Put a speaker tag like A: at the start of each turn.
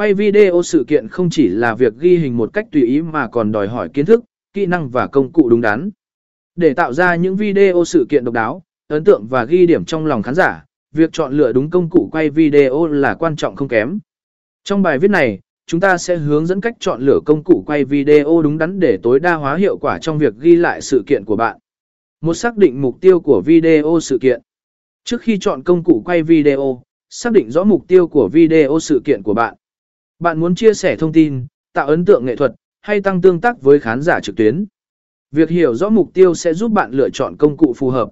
A: Quay video sự kiện không chỉ là việc ghi hình một cách tùy ý mà còn đòi hỏi kiến thức, kỹ năng và công cụ đúng đắn. Để tạo ra những video sự kiện độc đáo, ấn tượng và ghi điểm trong lòng khán giả, việc chọn lựa đúng công cụ quay video là quan trọng không kém. Trong bài viết này, chúng ta sẽ hướng dẫn cách chọn lựa công cụ quay video đúng đắn để tối đa hóa hiệu quả trong việc ghi lại sự kiện của bạn. Một xác định mục tiêu của video sự kiện. Trước khi chọn công cụ quay video, xác định rõ mục tiêu của video sự kiện của bạn. Bạn muốn chia sẻ thông tin, tạo ấn tượng nghệ thuật, hay tăng tương tác với khán giả trực tuyến. Việc hiểu rõ mục tiêu sẽ giúp bạn lựa chọn công cụ phù hợp.